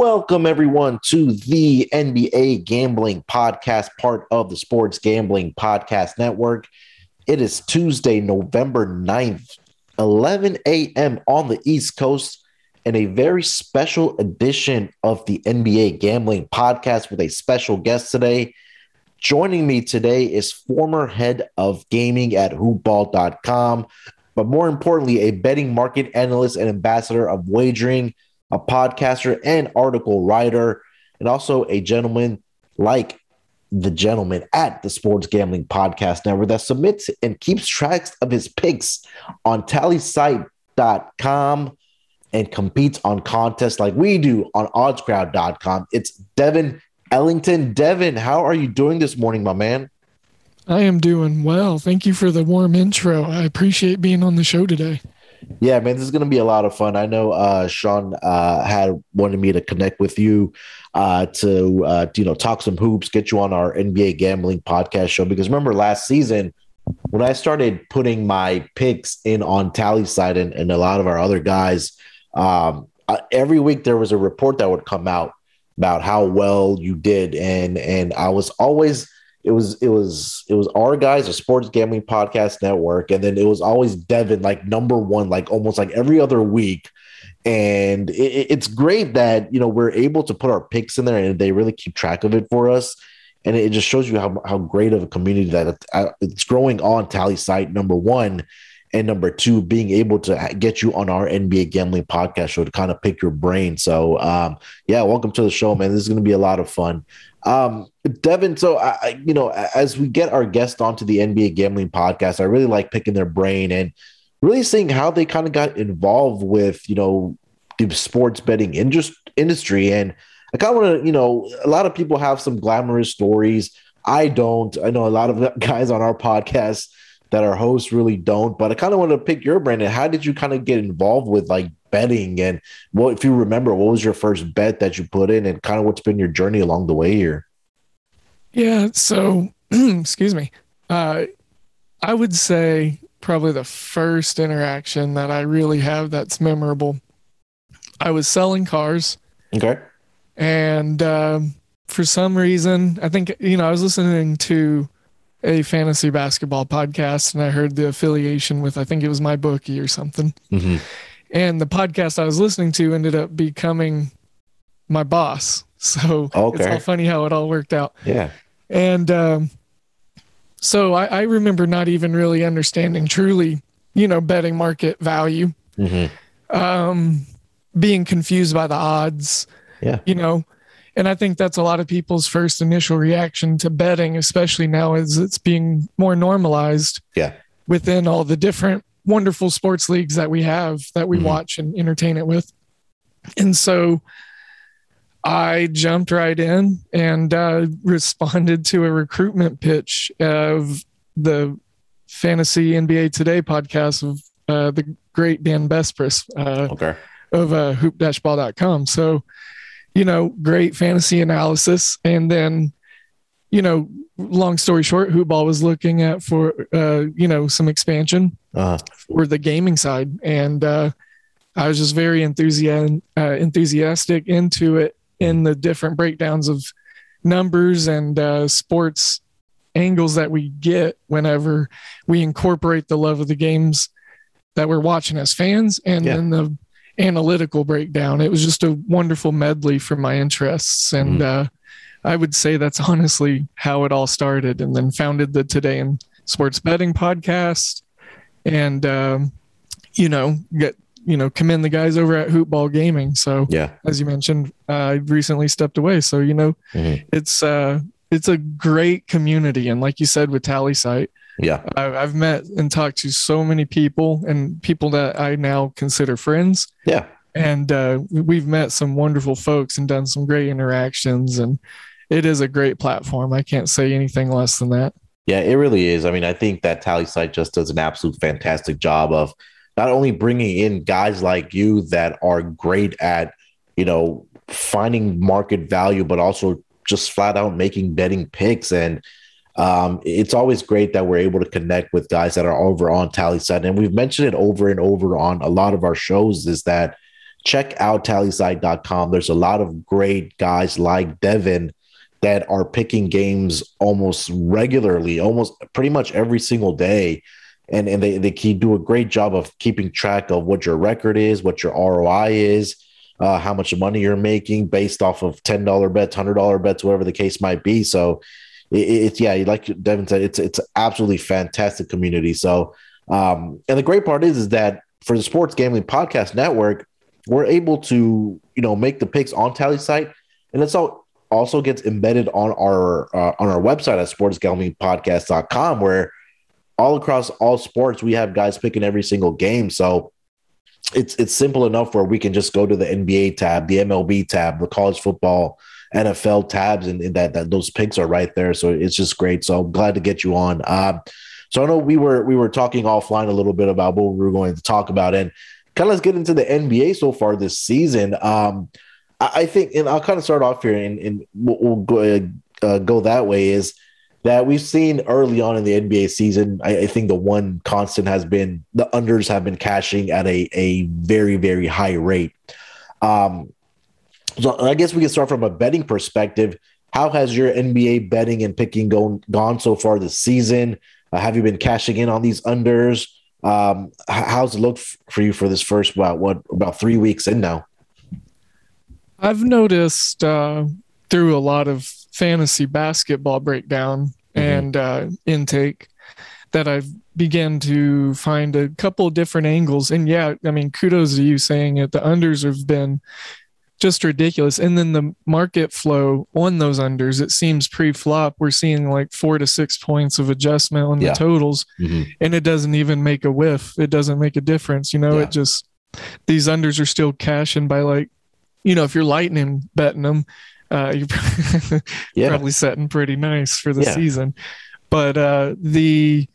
Welcome, everyone, to the NBA Gambling Podcast, part of the Sports Gambling Podcast Network. It is Tuesday, November 9th, 11 a.m. on the East Coast, and a very special edition of the NBA Gambling Podcast with a special guest today. Joining me today is former head of gaming at hoopball.com, but more importantly, a betting market analyst and ambassador of wagering, a podcaster and article writer, and also a gentleman like the gentleman at the Sports Gambling Podcast Network that submits and keeps tracks of his picks on tallysight.com and competes on contests like we do on oddscrowd.com. It's Devin Ellington. Devin, how are you doing this morning, my man? I am doing well. Thank you for the warm intro. I appreciate being on the show today. Yeah, man, this is going to be a lot of fun. I know uh, Sean uh, had wanted me to connect with you uh, to uh, you know talk some hoops, get you on our NBA gambling podcast show. Because remember last season when I started putting my picks in on Tallysight and, and a lot of our other guys, um, uh, every week there was a report that would come out about how well you did, and and I was always it was it was it was our guys a sports gambling podcast network and then it was always devin like number one like almost like every other week. And it, it's great that you know we're able to put our picks in there and they really keep track of it for us. And it just shows you how, how great of a community that uh, it's growing on Tallysight number one and number two being able to get you on our nba gambling podcast show to kind of pick your brain so um, yeah welcome to the show man this is going to be a lot of fun um, Devin, so I, you know, as we get our guest onto the NBA gambling podcast, I really like picking their brain and really seeing how they kind of got involved with, you know, the sports betting industry. And I kind of want to, you know, a lot of people have some glamorous stories. I don't. I know a lot of guys on our podcast that our hosts really don't. But I kind of want to pick your brain. And how did you kind of get involved with like betting? And what, if you remember, what was your first bet that you put in, and kind of what's been your journey along the way here? Yeah. So, excuse me. Uh, I would say probably the first interaction that I really have that's memorable. I was selling cars. Okay. And um, for some reason, I think, you know, I was listening to a fantasy basketball podcast and I heard the affiliation with, I think it was my bookie or something. Mm-hmm. And the podcast I was listening to ended up becoming my boss. So okay. it's all funny how it all worked out. Yeah. And um, so I, I, remember not even really understanding truly, you know, betting market value. Mm-hmm. Um, being confused by the odds. Yeah. You know, and I think that's a lot of people's first initial reaction to betting, especially now as it's being more normalized. Yeah. Within all the different wonderful sports leagues that we have that we mm-hmm. watch and entertain it with. And so I jumped right in and uh, responded to a recruitment pitch of the Fantasy NBA Today podcast of uh, the great Dan Besbris uh, okay. of uh, hoop-ball.com. So you know, great fantasy analysis. And then, you know, long story short, Hoopball was looking at for, uh, you know, some expansion uh-huh. for the gaming side. And uh, I was just very enthusiastic, uh, enthusiastic into it in the different breakdowns of numbers and uh, sports angles that we get whenever we incorporate the love of the games that we're watching as fans and yeah. then the analytical breakdown. It was just a wonderful medley for my interests. And mm. uh, I would say that's honestly how it all started. And then founded the Today in Sports Betting podcast. And, um, you know, get, you know, commend the guys over at Hoopball Gaming. So, yeah, as you mentioned, uh, I recently stepped away. So, you know, mm-hmm. it's, uh, it's a great community. And like you said with Tallysight, yeah, I've met and talked to so many people and people that I now consider friends. Yeah, and uh, we've met some wonderful folks and done some great interactions, and it is a great platform. I can't say anything less than that. Yeah, it really is. I mean, I think that Tallysight just does an absolute fantastic job of not only bringing in guys like you that are great at, you know, finding market value, but also just flat out making betting picks. And um, it's always great that we're able to connect with guys that are over on Tallysight. And we've mentioned it over and over on a lot of our shows is that check out tallysight.com. There's a lot of great guys like Devin that are picking games almost regularly, almost pretty much every single day. And, and they, they do a great job of keeping track of what your record is, what your ROI is, uh, how much money you're making based off of $10 bets, $100 bets, whatever the case might be. So it, it's, yeah, like Devin said, it's, it's absolutely fantastic community. So, um, and the great part is, is that for the Sports Gambling Podcast Network, we're able to, you know, make the picks on Tallysight. And it's all also gets embedded on our uh, on our website at sportsgamblingpodcast.com where all across all sports we have guys picking every single game so it's it's simple enough where we can just go to the NBA tab, the MLB tab, the college football, NFL tabs, and, and that, that those picks are right there. So it's just great. So I'm glad to get you on. Um, so I know we were we were talking offline a little bit about what we were going to talk about, and kind of let's get into the NBA so far this season. Um, I, I think, and I'll kind of start off here, and, and we'll, we'll go uh, go that way. Is that we've seen early on in the NBA season. I, I, think the one constant has been the unders have been cashing at a, a very, very high rate. Um, so I guess we can start from a betting perspective. How has your NBA betting and picking gone, gone so far this season? Uh, have you been cashing in on these unders? Um, how's it look for you for this first, about what, about three weeks in now? I've noticed uh, through a lot of fantasy basketball breakdown mm-hmm. and uh, intake that I've began to find a couple different angles. And yeah, I mean, kudos to you saying it. The unders have been just ridiculous. And then the market flow on those unders, it seems pre flop, we're seeing like four to six points of adjustment on yeah. the totals. Mm-hmm. And it doesn't even make a whiff. It doesn't make a difference. You know, yeah. it just, these unders are still cashing by like, you know, if you're lightning betting them, uh, you're yeah. probably setting pretty nice for the season. But uh, the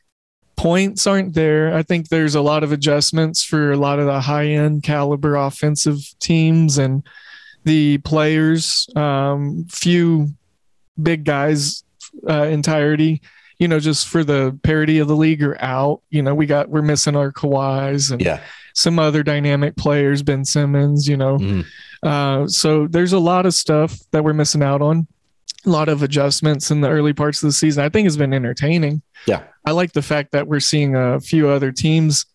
points aren't there. I think there's a lot of adjustments for a lot of the high end caliber offensive teams and the players. Um, few big guys uh, entirety. You know, just for the parity of the league are out. You know, we got we're missing our Kawhis and yeah. some other dynamic players, Ben Simmons. You know, mm. Uh, so there's a lot of stuff that we're missing out on. A lot of adjustments in the early parts of the season. I think has been entertaining. Yeah. I like the fact that we're seeing a few other teams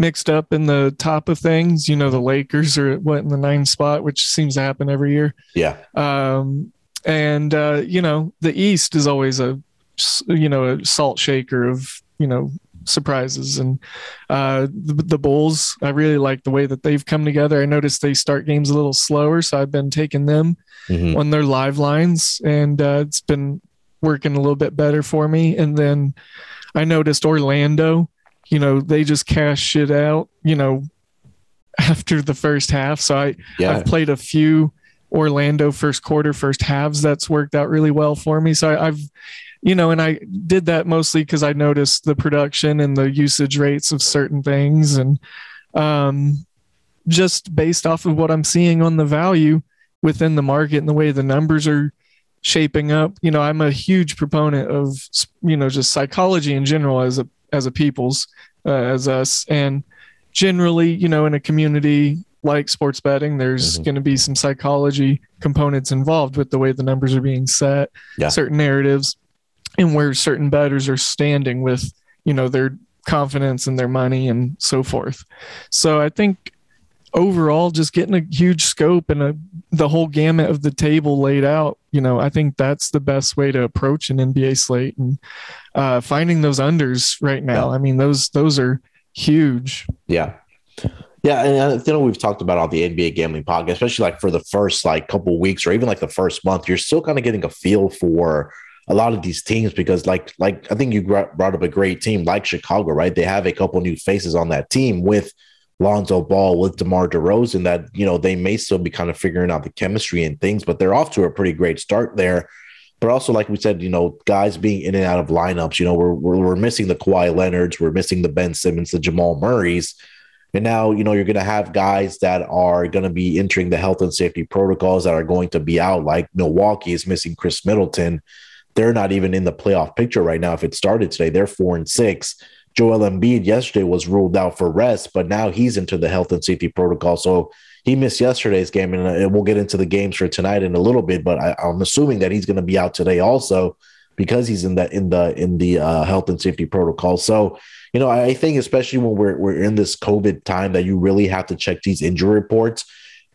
mixed up in the top of things. You know, the Lakers are what in the nine spot, which seems to happen every year. Yeah. Um, and uh, you know, the East is always a you know a salt shaker of you know surprises. And uh, the, the, Bulls, I really like the way that they've come together. I noticed they start games a little slower, so I've been taking them mm-hmm. on their live lines, and uh, it's been working a little bit better for me. And then I noticed Orlando, you know, they just cash it out, you know, after the first half. So I yeah. I've played a few Orlando first quarter, first halves. That's worked out really well for me. So I, I've you know, and I did that mostly because I noticed the production and the usage rates of certain things. And um, just based off of what I'm seeing on the value, within the market and the way the numbers are shaping up. You know, I'm a huge proponent of you know just psychology in general as a as a people's uh, as us and generally you know in a community like sports betting there's mm-hmm. going to be some psychology components involved with the way the numbers are being set yeah. certain narratives and where certain bettors are standing with you know their confidence and their money and so forth so i think overall just getting a huge scope and a, the whole gamut of the table laid out you know i think that's the best way to approach an nba slate and uh, finding those unders right now yeah. i mean those those are huge yeah yeah, and you know we've talked about on the NBA gambling podcast, especially like for the first like couple weeks or even like the first month, you're still kind of getting a feel for a lot of these teams because like like I think you brought up a great team like Chicago, right? They have a couple new faces on that team with Lonzo Ball, with DeMar DeRozan that you know they may still be kind of figuring out the chemistry and things, but they're off to a pretty great start there. But also, like we said, you know, guys being in and out of lineups, you know, we're we're, we're missing the Kawhi Leonards, we're missing the Ben Simmons, the Jamal Murrays and now, you know, you're going to have guys that are going to be entering the health and safety protocols that are going to be out, like Milwaukee is missing Khris Middleton. They're not even in the playoff picture right now. If it started today, they're four and six. Joel Embiid yesterday was ruled out for rest, but now he's into the health and safety protocol. So he missed yesterday's game, and uh, we'll get into the games for tonight in a little bit. But I, am assuming that he's going to be out today also because he's in the in the in the uh, health and safety protocol. So you know, I think especially when we're we're in this COVID time that you really have to check these injury reports.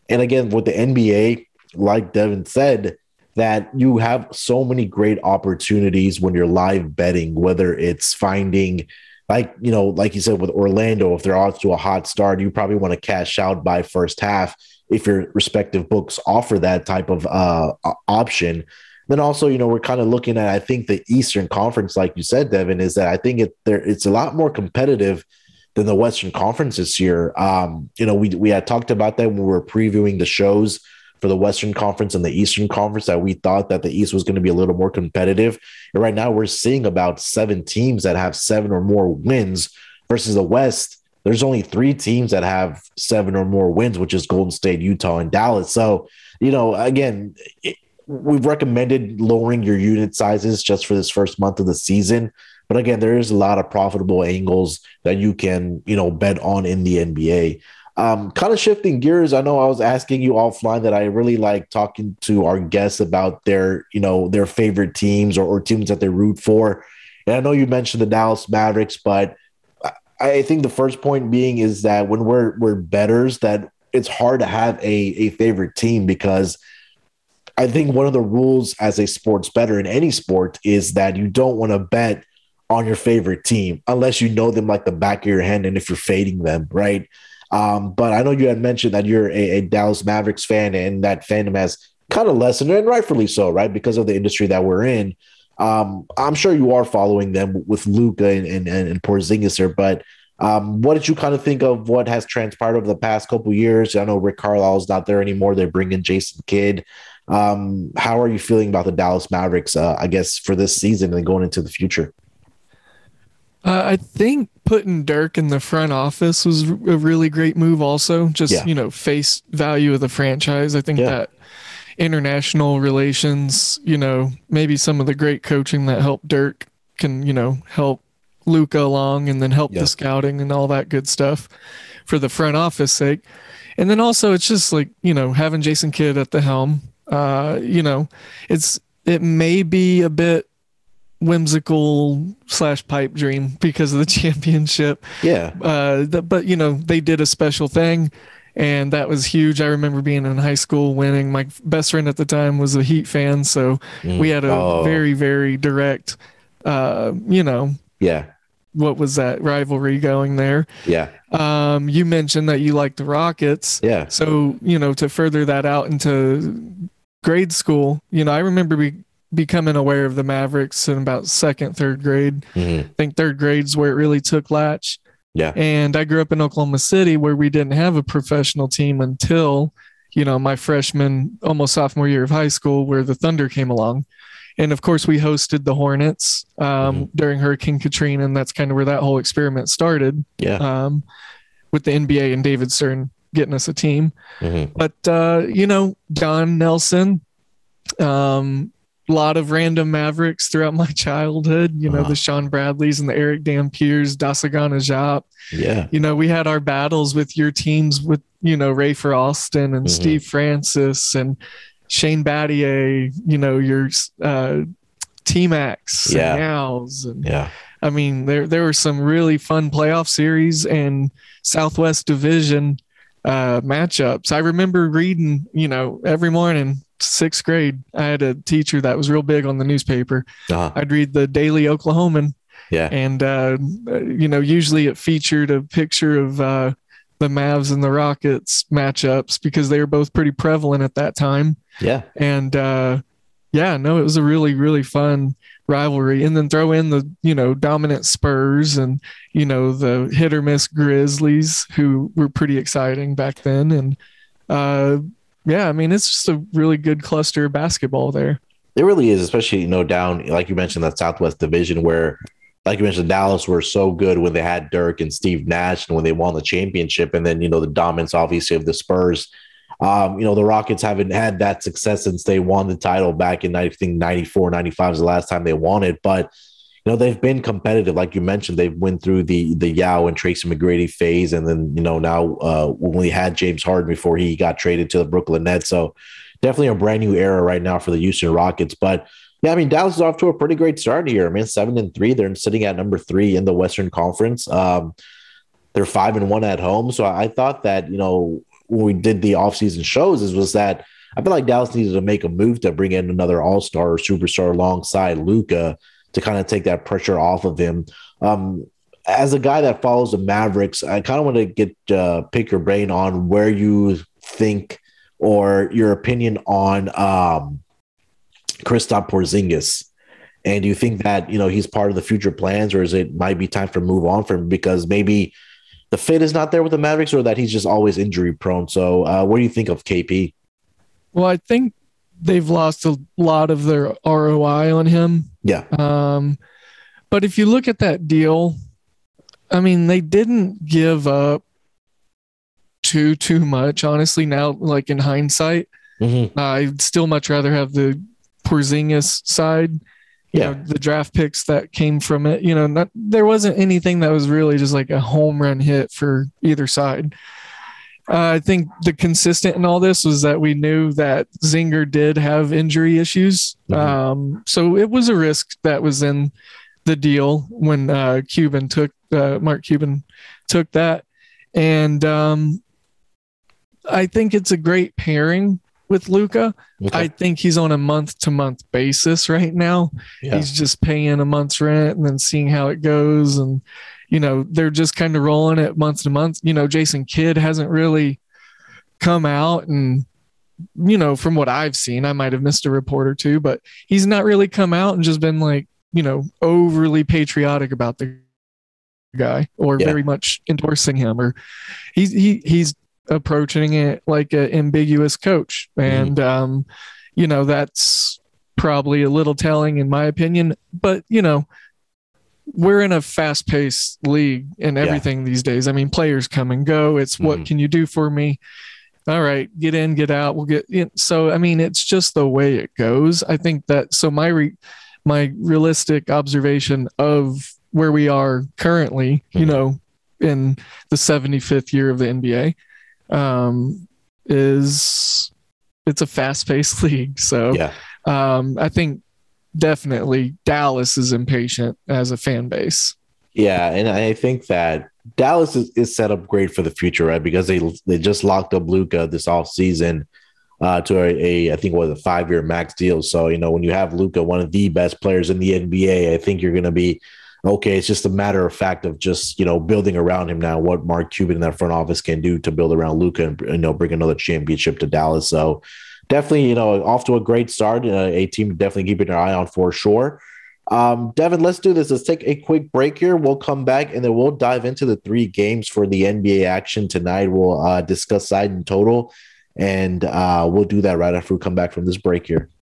And again, with the NBA, like Devin said, that you have so many great opportunities when you're live betting, whether it's finding like you know, like you said with Orlando, if they're off to a hot start, you probably want to cash out by first half if your respective books offer that type of uh, option. Then also, you know, we're kind of looking at I think the Eastern Conference, like you said, Devin, is that I think it there it's a lot more competitive than the Western Conference this year. Um, you know, we we had talked about that when we were previewing the shows for the Western Conference and the Eastern Conference that we thought that the East was going to be a little more competitive. And right now we're seeing about seven teams that have seven or more wins versus the West. There's only three teams that have seven or more wins, which is Golden State, Utah, and Dallas. So, you know, again, it, we've recommended lowering your unit sizes just for this first month of the season. But again, there is a lot of profitable angles that you can, you know, bet on in the NBA. Um, kind of shifting gears, I know I was asking you offline that I really like talking to our guests about their, you know, their favorite teams or, or teams that they root for. And I know you mentioned the Dallas Mavericks, but I think the first point being is that when we're we're betters, that it's hard to have a, a favorite team because – I think one of the rules as a sports better in any sport is that you don't want to bet on your favorite team unless you know them like the back of your hand and if you're fading them, right? Um, but I know you had mentioned that you're a, a Dallas Mavericks fan and that fandom has kind of lessened, and rightfully so, right? Because of the industry that we're in. Um, I'm sure you are following them with Luka and, and, and Porzingis here, but um, what did you kind of think of what has transpired over the past couple years? I know Rick Carlisle's not there anymore. They're bringing Jason Kidd. Um, how are you feeling about the Dallas Mavericks, uh, I guess, for this season and going into the future? Uh, I think putting Dirk in the front office was a really great move, also. Just, yeah. you know, face value of the franchise. I think yeah. that international relations, you know, maybe some of the great coaching that helped Dirk can, you know, help Luka along and then help yeah. the scouting and all that good stuff for the front office sake. And then also, it's just like, you know, having Jason Kidd at the helm uh, you know, it's it may be a bit whimsical slash pipe dream because of the championship. Yeah. Uh, but you know, they did a special thing and that was huge. I remember being in high school winning. My best friend at the time was a Heat fan, so mm. we had a oh. very, very direct, uh, you know, yeah, what was that rivalry going there? Yeah. Um, you mentioned that you like the Rockets. Yeah. So you know, to further that out into grade school, you know, I remember be, becoming aware of the Mavericks in about second, third grade. Mm-hmm. I think third grade's where it really took latch. Yeah. And I grew up in Oklahoma City where we didn't have a professional team until, you know, my freshman, almost sophomore year of high school, where the Thunder came along. And of course, we hosted the Hornets um, mm-hmm. during Hurricane Katrina, and that's kind of where that whole experiment started. Yeah. Um, with the NBA and David Stern getting us a team. Mm-hmm. But uh, you know, Don Nelson, um, lot of random Mavericks throughout my childhood. You know, uh-huh. the Sean Bradleys and the Erick Dampiers, DeSagana Diop. Yeah. You know, we had our battles with your teams with, you know, Rafer Alston and mm-hmm. Steve Francis and Shane Battier, you know, your uh, T Max yeah. and Nows. And yeah. I mean, there there were some really fun playoff series and Southwest Division uh, matchups. I remember reading, you know, every morning sixth grade, I had a teacher that was real big on the newspaper. Uh-huh. I'd read the Daily Oklahoman. Yeah. And, uh, you know, usually it featured a picture of uh, the Mavs and the Rockets matchups because they were both pretty prevalent at that time. Yeah. And, uh, yeah, no, it was a really, really fun rivalry. And then throw in the, you know, dominant Spurs and, you know, the hit or miss Grizzlies who were pretty exciting back then. And, uh, yeah, I mean, it's just a really good cluster of basketball there. It really is, especially you know down like you mentioned that Southwest Division where, like you mentioned, Dallas were so good when they had Dirk and Steve Nash and when they won the championship, and then you know the dominance obviously of the Spurs. Um, you know the Rockets haven't had that success since they won the title back in I think 94, 95 is the last time they won it, but you know they've been competitive like you mentioned they've went through the the yao and tracy mcgrady phase and then you know now uh when we had james harden before he got traded to the brooklyn nets so definitely a brand new era right now for the houston rockets but yeah i mean dallas is off to a pretty great start here. I mean seven and three they're sitting at number three in the western conference. Um they're five and one at home so i thought that you know when we did the offseason shows is was that I feel like Dallas needed to make a move to bring in another All Star or superstar alongside Luka to kind of take that pressure off of him. Um, as a guy that follows the Mavericks, I kind of want to get uh, pick your brain on where you think or your opinion on um, Kristaps Porzingis. And do you think that you know he's part of the future plans, or is it might be time for move on from because maybe the fit is not there with the Mavericks, or that he's just always injury prone? So, uh, what do you think of KP? Well, I think they've lost a lot of their ROI on him. Yeah. Um, but if you look at that deal, I mean, they didn't give up too too much. Honestly, now like in hindsight, mm-hmm. I'd still much rather have the Porzingis side. You yeah. know, the draft picks that came from it. You know, not there wasn't anything that was really just like a home run hit for either side. Uh, I think the consistent in all this was that we knew that Zinger did have injury issues. Mm-hmm. Um, so it was a risk that was in the deal when uh, Cuban took uh, Mark Cuban took that, and um, I think it's a great pairing with Luka. Okay. I think he's on a month to month basis right now. Yeah. He's just paying a month's rent and then seeing how it goes and you know, they're just kind of rolling it month to month. You know, Jason Kidd hasn't really come out and you know, from what I've seen, I might have missed a report or two, but he's not really come out and just been like, you know, overly patriotic about the guy or yeah. very much endorsing him or he's he he's approaching it like an ambiguous coach. Mm-hmm. And mm-hmm. um, you know, that's probably a little telling in my opinion, but you know, we're in a fast paced league and everything yeah. these days. I mean, players come and go. It's mm-hmm. what can you do for me? All right, get in, get out. We'll get in. So, I mean, it's just the way it goes. I think that so my re, my realistic observation of where we are currently, mm-hmm. you know, in the 75th year of the NBA, um, is it's a fast paced league. So, yeah. um, I think definitely Dallas is impatient as a fan base. Yeah, and I think that Dallas is, is set up great for the future, right? Because they they just locked up Luka this off season uh, to a, a I think was a five year max deal. So you know when you have Luka, one of the best players in the NBA, I think you're going to be okay. It's just a matter of fact of just you know building around him now. What Mark Cuban in that front office can do to build around Luka and you know bring another championship to Dallas. So definitely, you know, off to a great start. Uh, a team definitely keeping an eye on for sure. Um, Devin, let's do this. Let's take a quick break here. We'll come back and then we'll dive into the three games for the NBA action tonight. We'll uh, discuss side and total, and uh, we'll do that right after we come back from this break here.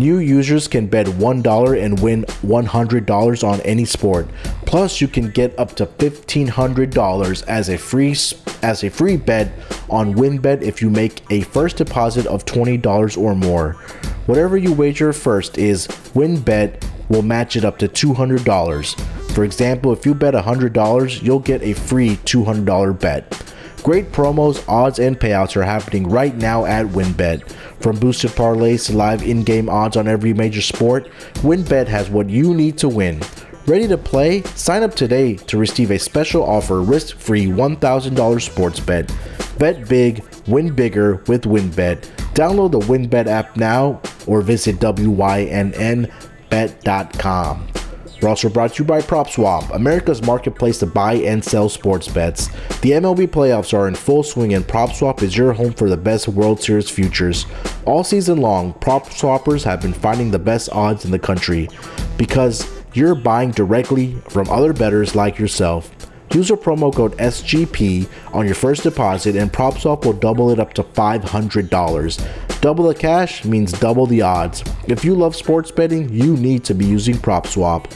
New users can bet $1 and win $100 on any sport. Plus, you can get up to $1500 as a free as a free bet on WynnBET if you make a first deposit of $20 or more. Whatever you wager first is WynnBET will match it up to $200. For example, if you bet $100, you'll get a free $200 bet. Great promos, odds, and payouts are happening right now at WynnBET. From boosted parlays to live in game odds on every major sport, WynnBET has what you need to win. Ready to play? Sign up today to receive a special offer risk free $1,000 sports bet. Bet big, win bigger with WynnBET. Download the WynnBET app now or visit WYNNBet.com. We're also brought to you by PropSwap, America's marketplace to buy and sell sports bets. The MLB playoffs are in full swing, and PropSwap is your home for the best World Series futures. All season long, prop swappers have been finding the best odds in the country because you're buying directly from other bettors like yourself. Use our promo code SGP on your first deposit, and PropSwap will double it up to $500. Double the cash means double the odds. If you love sports betting, you need to be using PropSwap.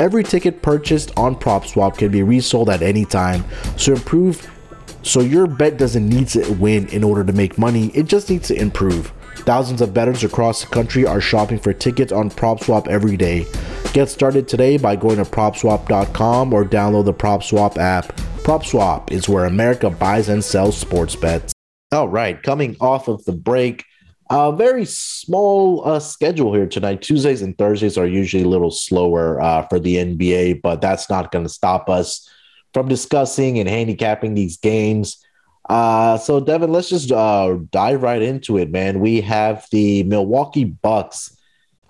Every ticket purchased on PropSwap can be resold at any time, so improve so your bet doesn't need to win in order to make money, it just needs to improve. Thousands of bettors across the country are shopping for tickets on PropSwap every day. Get started today by going to propswap.com or download the PropSwap app. PropSwap is where America buys and sells sports bets. All right, coming off of the break, a very small uh, schedule here tonight. Tuesdays and Thursdays are usually a little slower uh, for the NBA, but that's not going to stop us from discussing and handicapping these games. Uh, so, Devin, let's just uh, dive right into it, man. We have the Milwaukee Bucks,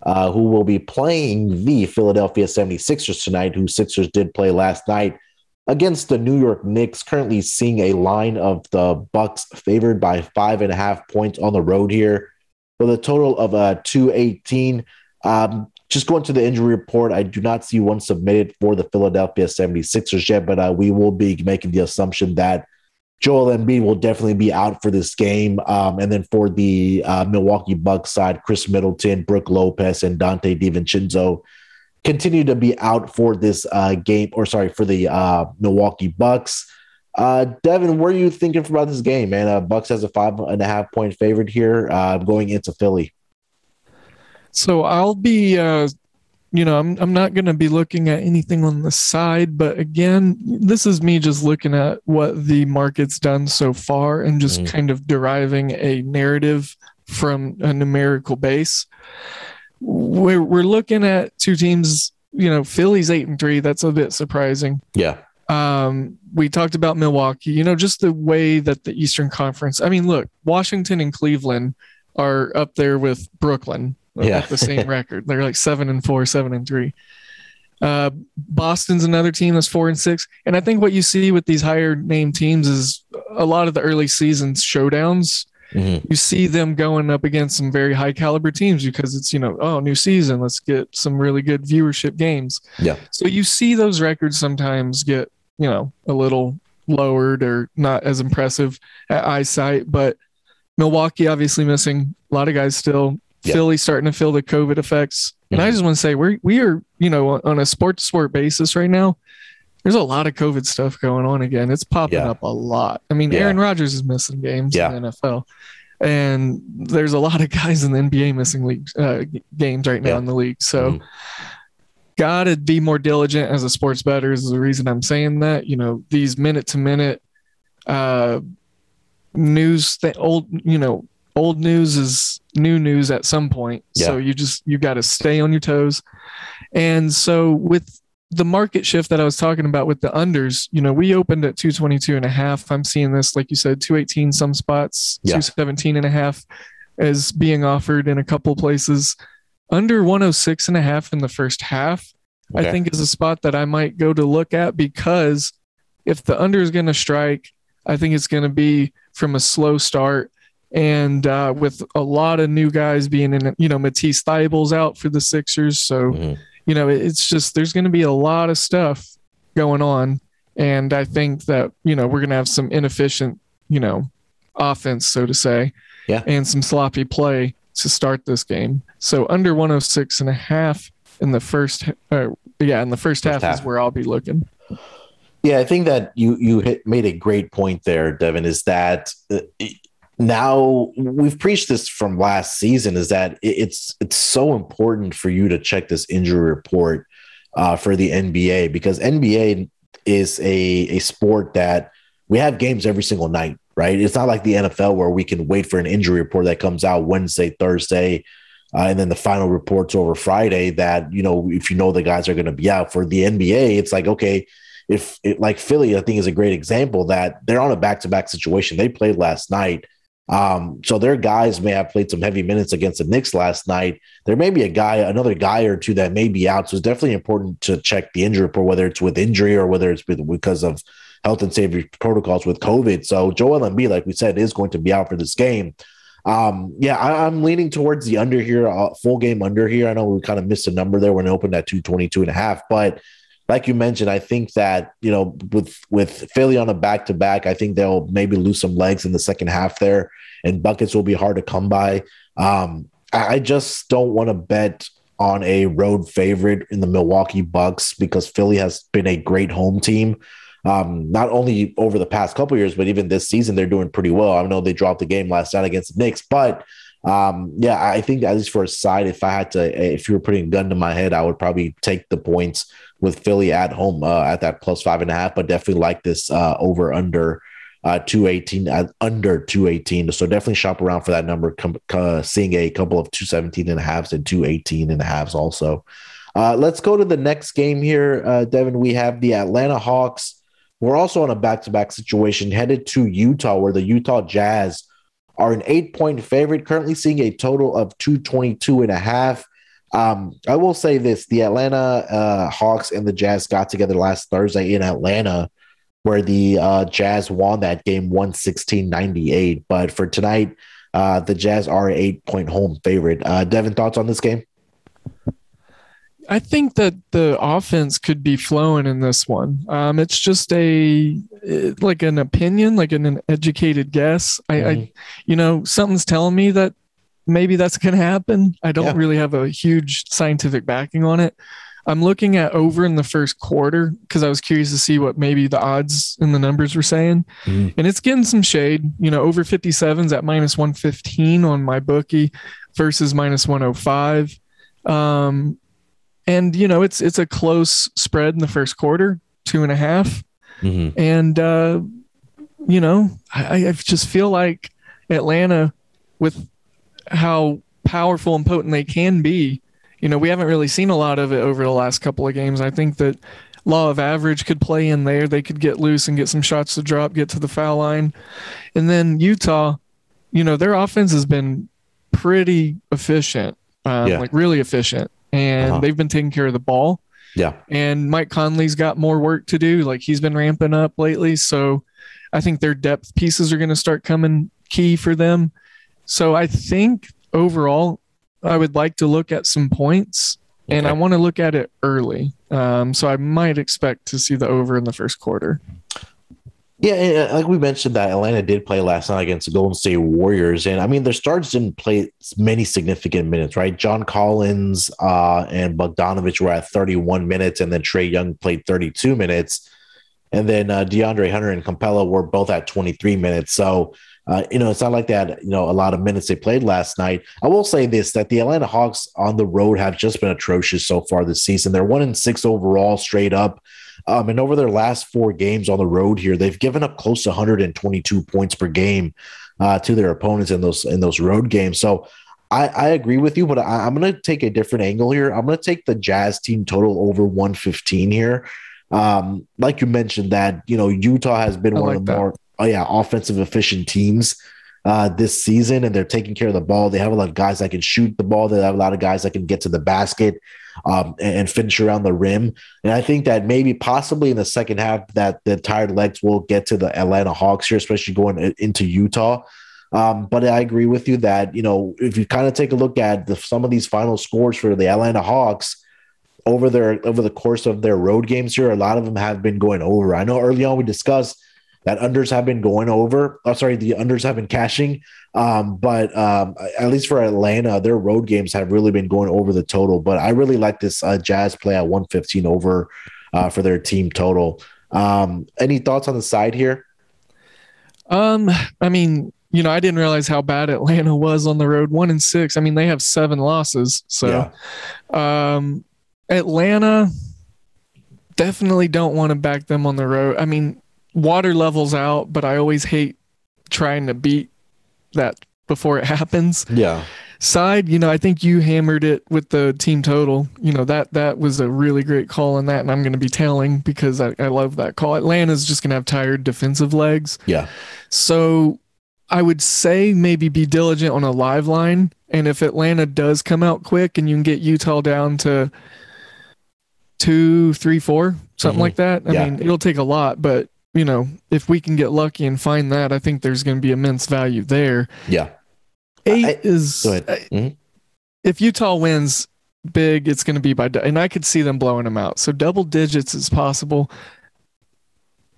uh, who will be playing the Philadelphia 76ers tonight, who Sixers did play last night against the New York Knicks. Currently seeing a line of the Bucks favored by five and a half points on the road here, with a total of uh, 218. Um, just going to the injury report, I do not see one submitted for the Philadelphia 76ers yet, but uh, we will be making the assumption that Joel Embiid will definitely be out for this game. Um, and then for the uh, Milwaukee Bucks side, Khris Middleton, Brook Lopez, and Donte DiVincenzo continue to be out for this uh, game, or sorry, for the uh, Milwaukee Bucks. Uh, Devin, what are you thinking about this game, man? Uh, Bucks has a five and a half point favorite here uh, going into Philly. So I'll be you know, I'm I'm not going to be looking at anything on the side, but again, this is me just looking at what the market's done so far and just mm. kind of deriving a narrative from a numerical base. We're we're looking at two teams, you know, Philly's 8 and 3, that's a bit surprising. Yeah. Um, we talked about Milwaukee, you know, just the way that the Eastern Conference. I mean, look, Washington and Cleveland are up there with Brooklyn yeah. the same record. They're like seven and four, seven and three. Uh, Boston's another team that's four and six. And I think what you see with these higher name teams is a lot of the early seasons showdowns. Mm-hmm. You see them going up against some very high caliber teams because it's, you know, oh, new season, let's get some really good viewership games. Yeah. So you see those records sometimes get, you know, a little lowered or not as impressive at eyesight. But Milwaukee obviously missing a lot of guys still. Yeah. Philly starting to feel the COVID effects. And mm-hmm. I just want to say we're we are, you know, on a sport to sport basis right now. There's a lot of COVID stuff going on again. It's popping yeah. up a lot. I mean, yeah. Aaron Rodgers is missing games in the NFL. And there's a lot of guys in the NBA missing league uh, games right now in the league. So mm-hmm gotta be more diligent as a sports better is the reason I'm saying that. You know, these minute to minute uh news that old, you know, old news is new news at some point. Yeah. So you just you got to stay on your toes. And so with the market shift that I was talking about with the unders, you know, we opened at 222 and a half. I'm seeing this, like you said, 218 some spots, yeah. 217 and a half is being offered in a couple places. under 106 and a half in the first half, okay. I think is a spot that I might go to look at because if the under is going to strike, I think it's going to be from a slow start and uh, with a lot of new guys being in, you know, Matisse Thybulle's out for the Sixers. So, mm-hmm. you know, it's just there's going to be a lot of stuff going on. And I think that, you know, we're going to have some inefficient, you know, offense, so to say, yeah. and some sloppy play to start this game. So under 106 and a half in the first, uh, yeah, in the first, first half, half, is where I'll be looking. Yeah, I think that you you hit, made a great point there, Devin. Is that uh, now we've preached this from last season? Is that it's it's so important for you to check this injury report uh, for the NBA because NBA is a a sport that we have games every single night, right? It's not like the NFL where we can wait for an injury report that comes out Wednesday, Thursday, uh, and then the final reports over Friday. That you know, if you know the guys are going to be out for the NBA, it's like okay, if it, like Philly, I think is a great example that they're on a back to back situation. They played last night. Um, so their guys may have played some heavy minutes against the Knicks last night. There may be a guy, another guy or two that may be out. So it's definitely important to check the injury report, whether it's with injury or whether it's because of health and safety protocols with COVID. So Joel Embiid, like we said, is going to be out for this game. Um, yeah, I, am leaning towards the under here, uh, full game under here. I know we kind of missed a number there when it opened at 222 and a half, but like you mentioned, I think that you know with with Philly on a back to back, I think they'll maybe lose some legs in the second half there, and buckets will be hard to come by. Um, I, just don't want to bet on a road favorite in the Milwaukee Bucks because Philly has been a great home team. Um, not only over the past couple years, but even this season, they're doing pretty well. I know they dropped the game last night against the Knicks, but um, yeah, I think at least for a side, if I had to, if you were putting a gun to my head, I would probably take the points with Philly at home uh, at that plus five and a half, but definitely like this uh, over under uh, 218 uh, under 218. So definitely shop around for that number, com- uh, seeing a couple of 217 and a halves and 218 and a halves also. Uh, let's go to the next game here, uh, Devin. We have the Atlanta Hawks. We're also on a back to back situation headed to Utah, where the Utah Jazz are an eight point favorite, currently seeing a total of 222 and a half. Um, I will say this: the Atlanta uh, Hawks and the Jazz got together last Thursday in Atlanta, where the uh, Jazz won that game 116-98. But for tonight, uh, the Jazz are an eight-point home favorite. Uh, Devin, thoughts on this game? I think that the offense could be flowing in this one. Um, it's just a like an opinion, like an, an educated guess. I, mm-hmm. I, you know, something's telling me that maybe that's going to happen. I don't yeah. really have a huge scientific backing on it. I'm looking at over in the first quarter because I was curious to see what maybe the odds and the numbers were saying. Mm. And it's getting some shade. You know, over 57s at minus 115 on my bookie versus minus 105. Um, and you know, it's it's a close spread in the first quarter, two and a half. Mm-hmm. And uh, you know, I, I just feel like Atlanta with how powerful and potent they can be. You know, we haven't really seen a lot of it over the last couple of games. I think that law of average could play in there. They could get loose and get some shots to drop, get to the foul line. And then Utah, you know, their offense has been pretty efficient, um, yeah. like really efficient, and uh-huh. they've been taking care of the ball. Yeah. And Mike Conley's got more work to do. Like he's been ramping up lately. So I think their depth pieces are going to start coming key for them. So I think overall, I would like to look at some points okay. and I want to look at it early. Um, so I might expect to see the over in the first quarter. Yeah, like we mentioned that Atlanta did play last night against the Golden State Warriors, and I mean their stars didn't play many significant minutes, right? John Collins uh, and Bogdanovich were at 31 minutes, and then Trae Young played 32 minutes, and then uh, DeAndre Hunter and Capela were both at 23 minutes. So uh, you know, it's not like that. You know, a lot of minutes they played last night. I will say this: that the Atlanta Hawks on the road have just been atrocious so far this season. They're one in six overall, straight up. Um, and over their last four games on the road here, they've given up close to 122 points per game uh, to their opponents in those in those road games. So I, I agree with you, but I, am going to take a different angle here. I'm going to take the Jazz team total over 115 here. Um, like you mentioned, that you know Utah has been I one like of the that. more oh yeah, offensive efficient teams uh, this season, and they're taking care of the ball. They have a lot of guys that can shoot the ball. They have a lot of guys that can get to the basket um, and, finish around the rim. And I think that maybe possibly in the second half that the tired legs will get to the Atlanta Hawks here, especially going into Utah. Um, but I agree with you that you know if you kind of take a look at the, some of these final scores for the Atlanta Hawks over their over the course of their road games here, a lot of them have been going over. I know early on we discussed that unders have been going over. Oh, sorry, the unders have been cashing. Um, but um, at least for Atlanta, their road games have really been going over the total. But I really like this uh, Jazz play at 115 over uh, for their team total. Um, any thoughts on the side here? Um, I mean, you know, I didn't realize how bad Atlanta was on the road. One and six. I mean, they have seven losses. So, yeah. um, Atlanta definitely don't want to back them on the road. I mean, water levels out, but I always hate trying to beat that before it happens. Yeah. Side, you know, I think you hammered it with the team total. You know, that that was a really great call on that, and I'm gonna be tailing because I, I love that call. Atlanta's just gonna have tired defensive legs. Yeah. So I would say maybe be diligent on a live line. And if Atlanta does come out quick and you can get Utah down to two, three, four, something mm-hmm. like that. I yeah. mean, it'll take a lot, but you know, if we can get lucky and find that, I think there's going to be immense value there. Yeah. Eight I, is, mm-hmm. if Utah wins big, it's going to be by, and I could see them blowing them out. So double digits is possible.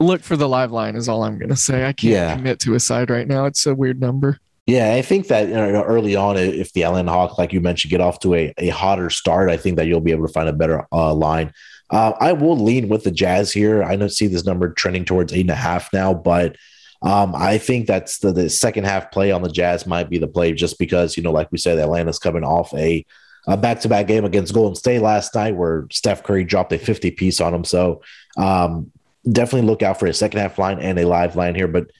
Look for the live line, is all I'm going to say. I can't yeah. commit to a side right now. It's a weird number. Yeah, I think that you know, early on, if the Atlanta Hawks, like you mentioned, get off to a, a hotter start, I think that you'll be able to find a better uh, line. Uh, I will lean with the Jazz here. I don't see this number trending towards eight and a half now, but um, I think that's the, the second half play on the Jazz might be the play just because, you know, like we said, Atlanta's coming off a, back-to-back game against Golden State last night where Steph Curry dropped a 50 piece on him. So um, definitely look out for a second half line and a live line here. But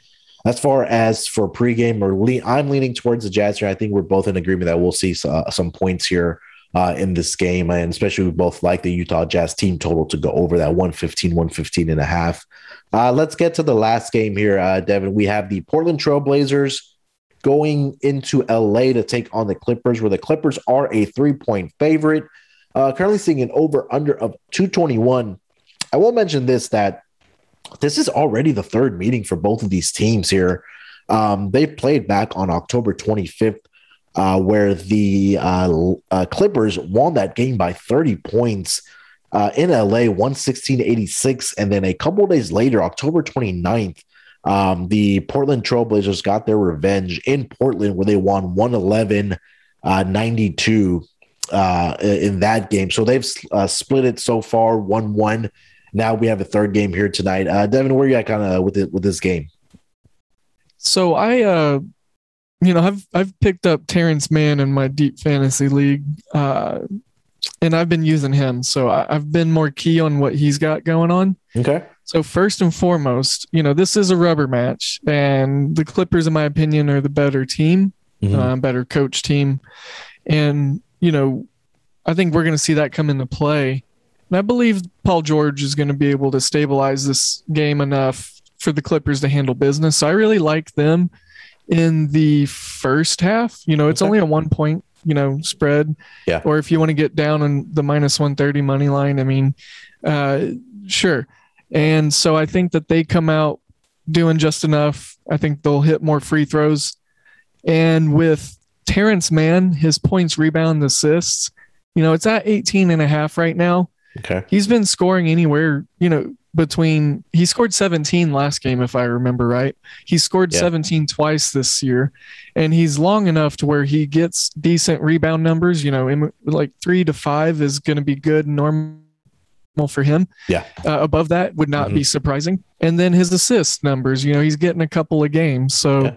as far as for pregame or le- I'm leaning towards the Jazz here. I think we're both in agreement that we'll see uh, some points here uh, in this game. And especially we both like the Utah Jazz team total to go over that 115, 115 and a half. Uh, let's get to the last game here, uh, Devin. We have the Portland Trailblazers going into LA to take on the Clippers, where the Clippers are a three point favorite. Uh, currently seeing an over under of 221. I will mention this that this is already the third meeting for both of these teams here. Um, they played back on October 25th uh, where the uh, uh, Clippers won that game by 30 points uh, in LA, 116 86. And then a couple days later, October 29th, um, the Portland Trailblazers got their revenge in Portland where they won 111 uh, 92 uh, in that game. So they've split it so far 1 1. Now we have a third game here tonight. Uh Devin, where are you at kind of with it, with this game? So I you know, I've I've picked up Terance Mann in my deep fantasy league, uh, and I've been using him. So I, have been more key on what he's got going on. Okay. So first and foremost, you know, this is a rubber match, and the Clippers, in my opinion, are the better team, mm-hmm. uh, better coach team, and you know, I think we're going to see that come into play. And I believe Paul George is going to be able to stabilize this game enough for the Clippers to handle business. So I really like them in the first half. You know, it's okay. only a one point, you know, spread. Yeah. Or if you want to get down on the minus 130 money line, I mean, uh, sure. And so I think that they come out doing just enough. I think they'll hit more free throws. And with Terance Mann, his points, rebound, assists, you know, it's at 18 and a half right now. Okay. He's been scoring anywhere, you know, between he scored 17 last game if i remember right he scored yeah. 17 twice this year and he's long enough to where he gets decent rebound numbers you know in, like 3 to 5 is going to be good normal for him yeah uh, above that would not mm-hmm. be surprising and then his assist numbers you know he's getting a couple of games so yeah.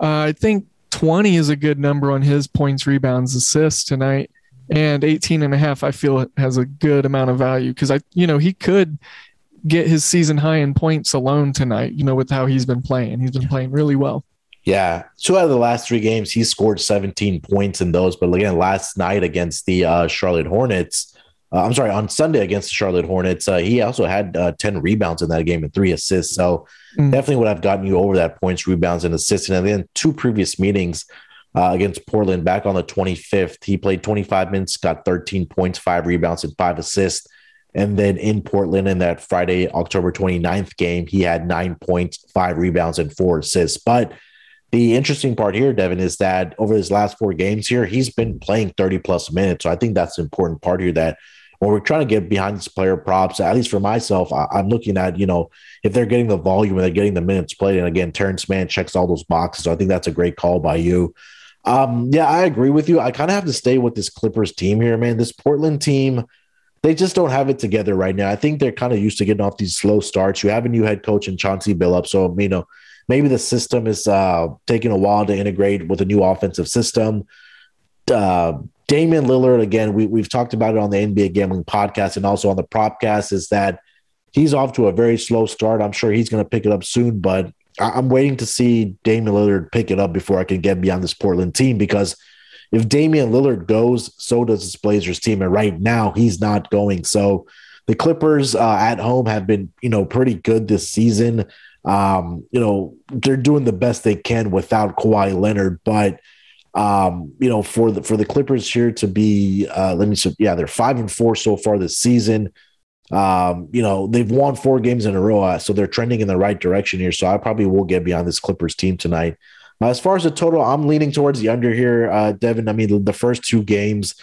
uh, i think 20 is a good number on his points rebounds assists tonight and 18 and a half i feel has a good amount of value because i you know he could get his season high in points alone tonight, you know, with how he's been playing. He's been playing really well. Yeah. Two out of the last three games, he scored 17 points in those. But again, last night against the uh, Charlotte Hornets, uh, I'm sorry, on Sunday against the Charlotte Hornets, uh, he also had uh, 10 rebounds in that game and three assists. So mm. definitely would have gotten you over that points, rebounds, and assists. And then two previous meetings uh, against Portland back on the 25th, he played 25 minutes, got 13 points, five rebounds, and five assists. And then in Portland in that Friday, October 29th game, he had nine points, five rebounds, and four assists. But the interesting part here, Devin, is that over his last four games here, he's been playing 30 plus minutes. So I think that's the important part here that when we're trying to get behind this player props, at least for myself, I, am looking at, you know, if they're getting the volume and they're getting the minutes played. And again, Terance Mann checks all those boxes. So I think that's a great call by you. Um, yeah, I agree with you. I kind of have to stay with this Clippers team here, man. This Portland team, they just don't have it together right now. I think they're kind of used to getting off these slow starts. You have a new head coach in Chauncey Billups. So, you know, maybe the system is uh, taking a while to integrate with a new offensive system. Uh, Damian Lillard, again, we, we've talked about it on the NBA Gambling podcast and also on the Propcast, is that he's off to a very slow start. I'm sure he's going to pick it up soon, but I, am waiting to see Damian Lillard pick it up before I can get beyond this Portland team because if Damian Lillard goes, so does this Blazers team. And right now, he's not going. So the Clippers uh, at home have been, you know, pretty good this season. Um, you know, they're doing the best they can without Kawhi Leonard, but um, you know, for the for the Clippers here to be, uh, let me, see, yeah, they're five and four so far this season. Um, you know, they've won four games in a row, uh, so they're trending in the right direction here. So I probably will get beyond this Clippers team tonight. As far as the total, I'm leaning towards the under here, uh, Devin. I mean, the, the first two games,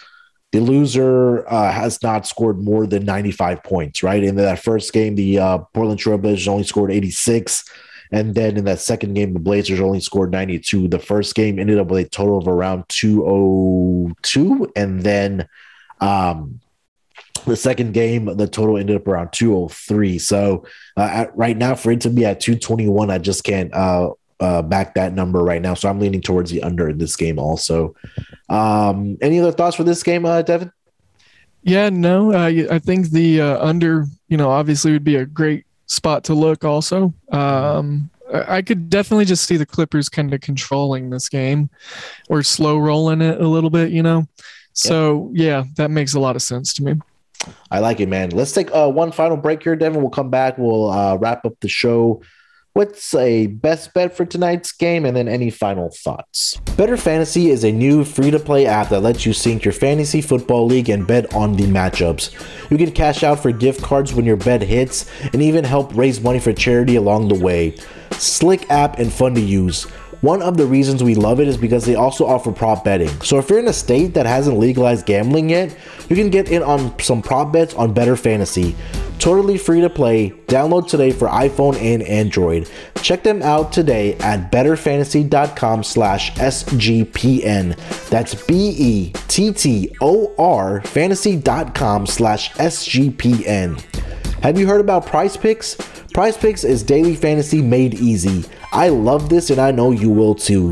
the loser uh, has not scored more than 95 points, right? In that first game, the uh, Portland Trailblazers only scored 86. And then in that second game, the Blazers only scored 92. The first game ended up with a total of around 202. And then um, the second game, the total ended up around 203. So uh, at, right now, for it to be at 221, I just can't uh, uh, back that number right now. So I'm leaning towards the under in this game also. Um, any other thoughts for this game, uh, Devin? Yeah, no, I think the uh, under, you know, obviously would be a great spot to look also. Um, I could definitely just see the Clippers kind of controlling this game or slow rolling it a little bit, you know? So, yep. yeah, that makes a lot of sense to me. I like it, man. Let's take uh, one final break here, Devin. We'll come back. We'll uh, wrap up the show What's a best bet for tonight's game and then any final thoughts? BettorFantasy is a new free to play app that lets you sync your fantasy football league and bet on the matchups. You can cash out for gift cards when your bet hits and even help raise money for charity along the way. Slick app and fun to use. One of the reasons we love it is because they also offer prop betting. So if you're in a state that hasn't legalized gambling yet, you can get in on some prop bets on BettorFantasy. Totally free to play. Download today for iPhone and Android. Check them out today at bettorfantasy.com slash SGPN. That's B-E-T-T-O-R fantasy.com slash SGPN. Have you heard about PrizePicks? Prize Picks is daily fantasy made easy. I love this and I know you will too.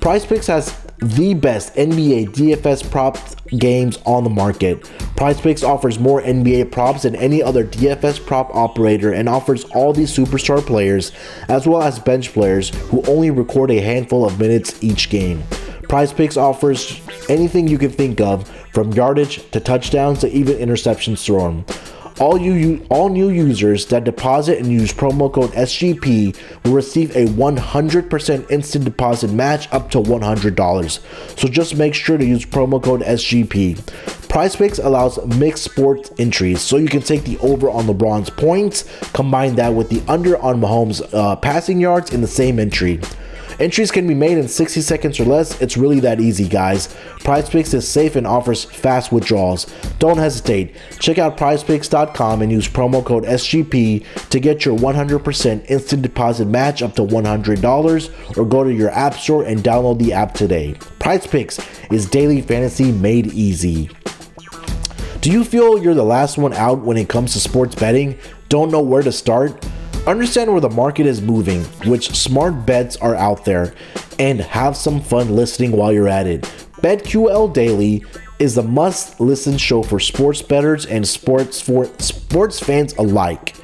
PrizePicks has the best NBA DFS prop games on the market. PrizePicks offers more NBA props than any other DFS prop operator and offers all these superstar players as well as bench players who only record a handful of minutes each game. PrizePicks offers anything you can think of from yardage to touchdowns to even interceptions thrown. All you all new users that deposit and use promo code SGP will receive a 100% instant deposit match up to $100. So just make sure to use promo code SGP. PrizePicks allows mixed sports entries, so you can take the over on LeBron's points, combine that with the under on Mahomes' uh, passing yards in the same entry. Entries can be made in 60 seconds or less. It's really that easy, guys. PrizePicks is safe and offers fast withdrawals. Don't hesitate. Check out prizepicks.com and use promo code SGP to get your 100% instant deposit match up to $100 or go to your app store and download the app today. PrizePicks is daily fantasy made easy. Do you feel you're the last one out when it comes to sports betting? Don't know where to start? Understand where the market is moving, which smart bets are out there, and have some fun listening while you're at it. BetQL Daily is the must listen show for sports bettors and sports for sports fans alike.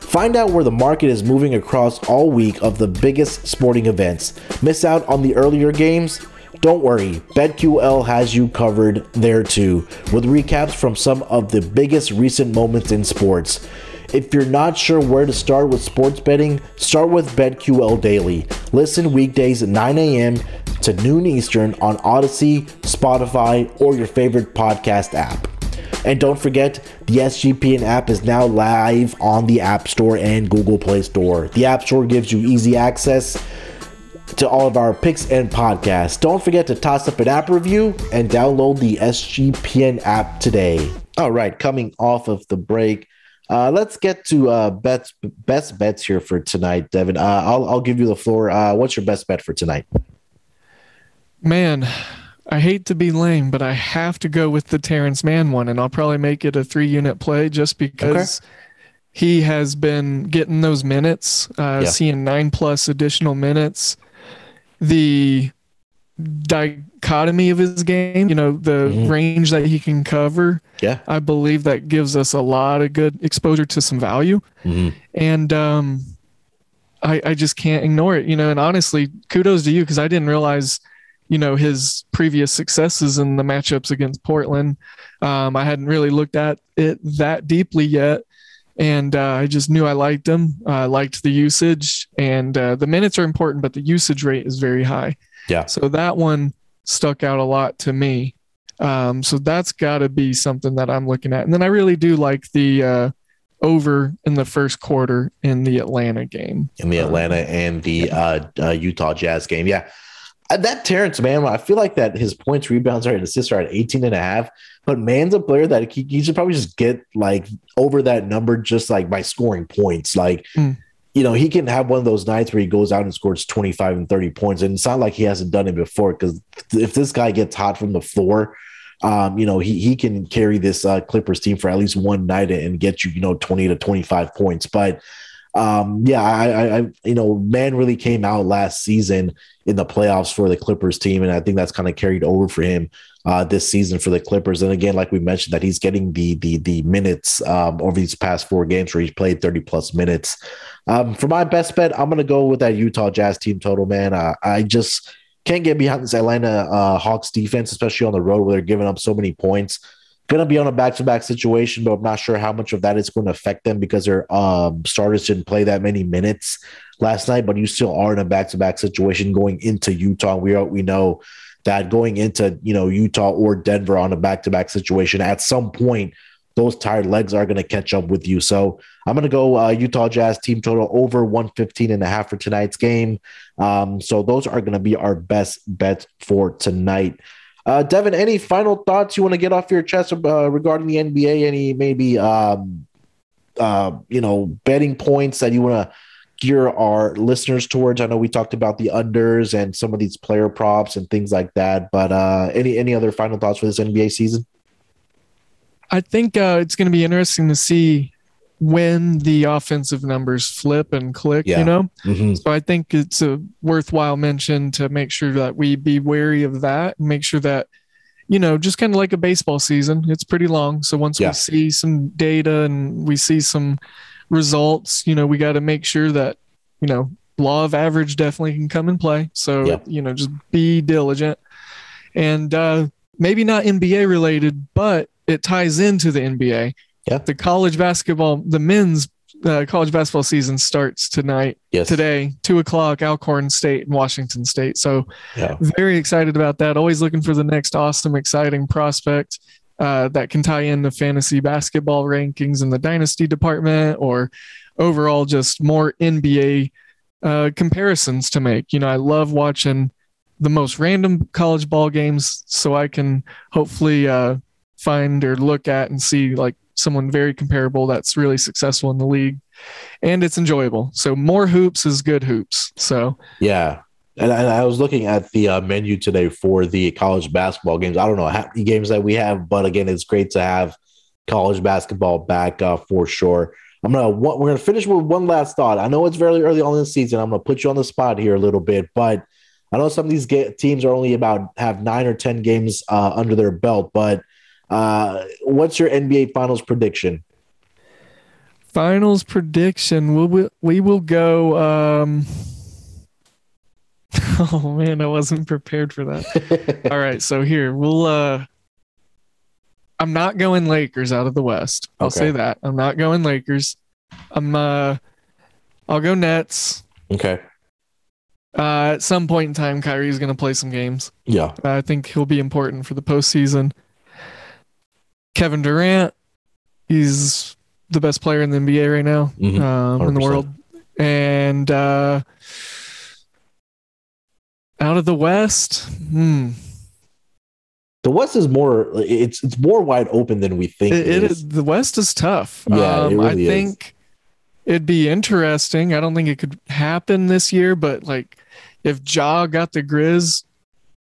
Find out where the market is moving across all week of the biggest sporting events. Miss out on the earlier games? Don't worry, BetQL has you covered there too, with recaps from some of the biggest recent moments in sports. If you're not sure where to start with sports betting, start with BetQL Daily. Listen weekdays at 9 a.m. to noon Eastern on Audacy, Spotify, or your favorite podcast app. And don't forget, the SGPN app is now live on the App Store and Google Play Store. The App Store gives you easy access to all of our picks and podcasts. Don't forget to toss up an app review and download the SGPN app today. All right, coming off of the break, uh, let's get to uh, bets, best bets here for tonight, Devin. Uh, I'll, I'll give you the floor. Uh, what's your best bet for tonight? Man, I hate to be lame, but I have to go with the Terance Mann one, and I'll probably make it a three unit play just because okay. he has been getting those minutes, uh, yeah. seeing nine plus additional minutes. The dichotomy of his game, you know, the mm-hmm. range that he can cover. Yeah. I believe that gives us a lot of good exposure to some value. Mm-hmm. And um, I, I just can't ignore it, you know, and honestly, kudos to you because I didn't realize – you know his previous successes in the matchups against Portland. Um, I hadn't really looked at it that deeply yet, and uh, I just knew I liked him. I uh, liked the usage, and uh, the minutes are important, but the usage rate is very high. Yeah. So that one stuck out a lot to me. Um, so that's got to be something that I'm looking at, and then I really do like the uh, over in the first quarter in the Atlanta game. In the Atlanta and the uh, uh, Utah Jazz game. Yeah. Uh, that Terance Mann, I feel like that his points, rebounds, and assists are at 18 and a half. But Mann's a player that he, he should probably just get like over that number just like by scoring points. Like, mm. You know, he can have one of those nights where he goes out and scores 25 and 30 points. And it's not like he hasn't done it before because if this guy gets hot from the floor, um, you know, he he can carry this uh, Clippers team for at least one night and get you, you know, 20 to 25 points. But um, yeah, I, I, you know, Mann really came out last season in the playoffs for the Clippers team, and I think that's kind of carried over for him uh, this season for the Clippers. And again, like we mentioned, that he's getting the the the minutes um, over these past four games where he's played thirty plus minutes. Um, for my best bet, I'm gonna go with that Utah Jazz team total. Man, uh, I just can't get behind this Atlanta uh, Hawks defense, especially on the road where they're giving up so many points going to be on a back-to-back situation, but I'm not sure how much of that is going to affect them because their um, starters didn't play that many minutes last night. But you still are in a back-to-back situation going into Utah. We are, we know that going into you know Utah or Denver on a back-to-back situation at some point those tired legs are going to catch up with you. So I'm going to go uh, Utah Jazz team total over 115 and a half for tonight's game. Um, so those are going to be our best bets for tonight. Uh, Devin, any final thoughts you want to get off your chest uh, regarding the NBA? Any maybe um, uh, you know betting points that you want to gear our listeners towards? I know we talked about the unders and some of these player props and things like that, but uh, any any other final thoughts for this NBA season? I think uh, it's going to be interesting to see when the offensive numbers flip and click, yeah. you know? Mm-hmm. So I think it's a worthwhile mention to make sure that we be wary of that and make sure that, you know, just kind of like a baseball season, it's pretty long. So once yeah. we see some data and we see some results, you know, we got to make sure that, you know, law of average definitely can come and play. So, yeah. you know, just be diligent and uh, maybe not NBA related, but it ties into the NBA yeah. The college basketball, the men's uh, college basketball season starts tonight. Yes. Today, two o'clock, Alcorn State and Washington State. So, yeah. very excited about that. Always looking for the next awesome, exciting prospect uh, that can tie in the fantasy basketball rankings in the dynasty department or overall just more NBA uh, comparisons to make. You know, I love watching the most random college ball games so I can hopefully uh, find or look at and see like someone very comparable that's really successful in the league and it's enjoyable. So more hoops is good hoops. So yeah. And, and I was looking at the uh, menu today for the college basketball games. I don't know how many games that we have, but again, it's great to have college basketball back uh, for sure. I'm gonna we're gonna finish with one last thought. I know it's very early on in the season. I'm gonna put you on the spot here a little bit, but I know some of these ga- teams are only about have nine or ten games uh, under their belt. But uh, what's your NBA Finals prediction? Finals prediction. We'll, we, we will go. Um, Oh man, I wasn't prepared for that. All right, so here we'll uh I'm not going Lakers out of the West. I'll Okay. say that. I'm not going Lakers. I'm uh I'll go Nets. okay. Uh at some point in time Kyrie's gonna play some games. Yeah. I think he'll be important for the postseason. Kevin Durant, he's the best player in the NBA right now, Mhm. um, in the world. And uh, out of the West, hmm, The West is more it's it's more wide open than we think. it, it is. is the West is tough. Yeah, um, I really is. think it'd be interesting. I don't think it could happen this year, but like if Ja got the Grizz,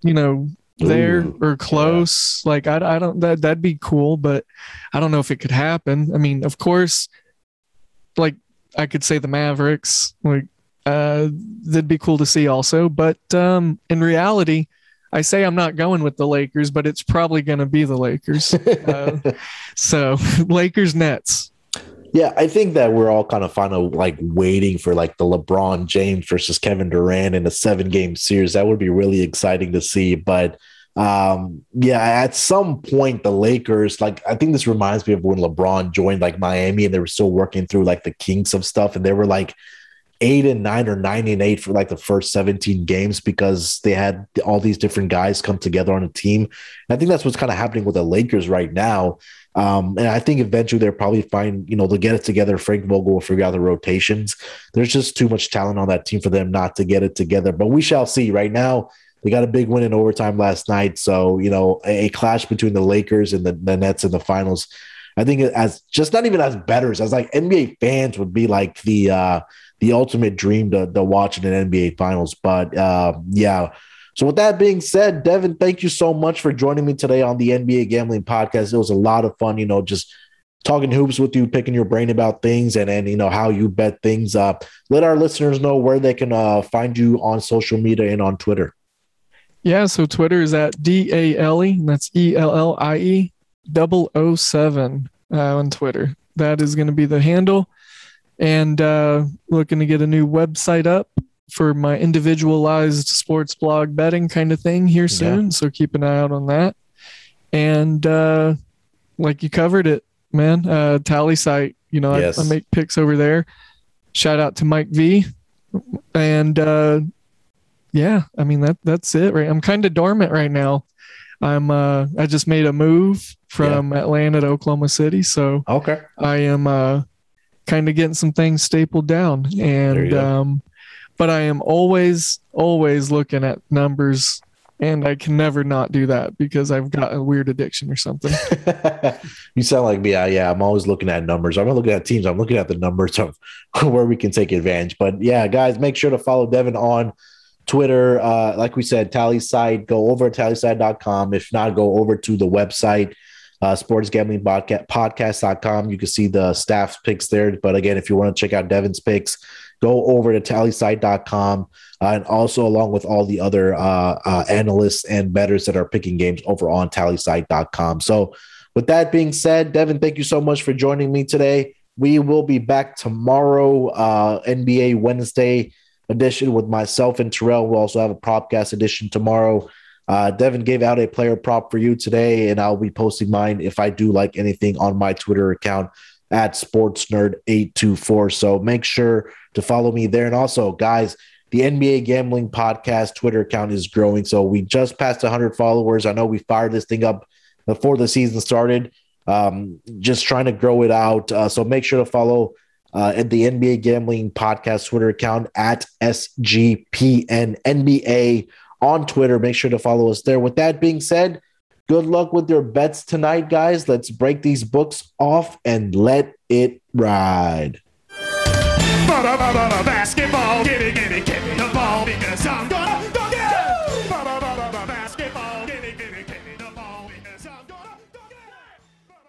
you know, there Ooh, or close, like I, I don't that that'd be cool, but I don't know if it could happen. I mean, of course, like I could say the Mavericks, like uh, that'd be cool to see also. But um, in reality, I say I'm not going with the Lakers, but it's probably going to be the Lakers. Uh, so Lakers Nets. Yeah, I think that we're all kind of kind of like waiting for like the LeBron James versus Kevin Durant in a seven game series. That would be really exciting to see. But um, yeah, at some point, the Lakers, like, I think this reminds me of when LeBron joined like Miami and they were still working through like the kinks of stuff. And they were like eight and nine or nine and eight for like the first 17 games because they had all these different guys come together on a team. And I think that's what's kind of happening with the Lakers right now. Um, and I think eventually they'll probably find, you know, they'll get it together. Frank Vogel will figure out the rotations. There's just too much talent on that team for them not to get it together. But we shall see. Right now, they got a big win in overtime last night. So, you know, a, a clash between the Lakers and the, the Nets in the finals. I think as just not even as betters, as like NBA fans would be like the uh the ultimate dream to, to watch in an NBA finals. But uh yeah. So with that being said, Devin, thank you so much for joining me today on the NBA Gambling Podcast. It was a lot of fun, you know, just talking hoops with you, picking your brain about things and and you know how you bet things up. Let our listeners know where they can uh, find you on social media and on Twitter. Yeah, so Twitter is at D A L E, that's E L L I E double O seven uh, on Twitter. That is going to be the handle. And uh, looking to get a new website up for my individualized sports blog betting kind of thing here soon. So keep an eye out on that. And uh, like you covered it, man, uh, Tallysight, you know, Yes. I, I make picks over there. Shout out to Mike V. And uh, yeah, I mean that that's it, right? I'm kind of dormant right now. I'm uh I just made a move from Atlanta to Oklahoma City, so Okay. I am uh kind of getting some things stapled down and um but I am always always looking at numbers and I can never not do that because I've got a weird addiction or something. you sound like me. Yeah, yeah. I'm always looking at numbers. I'm not looking at teams. I'm looking at the numbers of where we can take advantage. But yeah, guys, make sure to follow Devin on Twitter. Uh, like we said, Tallysight. Go over to tallysight.com. If not, go over to the website, uh, podcast, podcast.com. You can see the staff's picks there. But again, if you want to check out Devin's picks, go over to tallysight.com. Uh, and also along with all the other uh, uh, analysts and bettors that are picking games over on tallysight.com. So with that being said, Devin, thank you so much for joining me today. We will be back tomorrow, uh, NBA Wednesday edition with myself and Terrell. We'll also have a propcast edition tomorrow. Uh, Devin gave out a player prop for you today, and I'll be posting mine if I do like anything on my Twitter account at SportsNerd824. So make sure to follow me there. And also, guys, the NBA Gambling Podcast Twitter account is growing. So we just passed 100 followers. I know we fired this thing up before the season started. Um, just trying to grow it out. Uh, so make sure to follow uh, at the NBA Gambling Podcast Twitter account at SGPNNBA on Twitter. Make sure to follow us there. With that being said, good luck with your bets tonight, guys. Let's break these books off and let it ride. Basketball, give me, give me, give me the ball because I'm gonna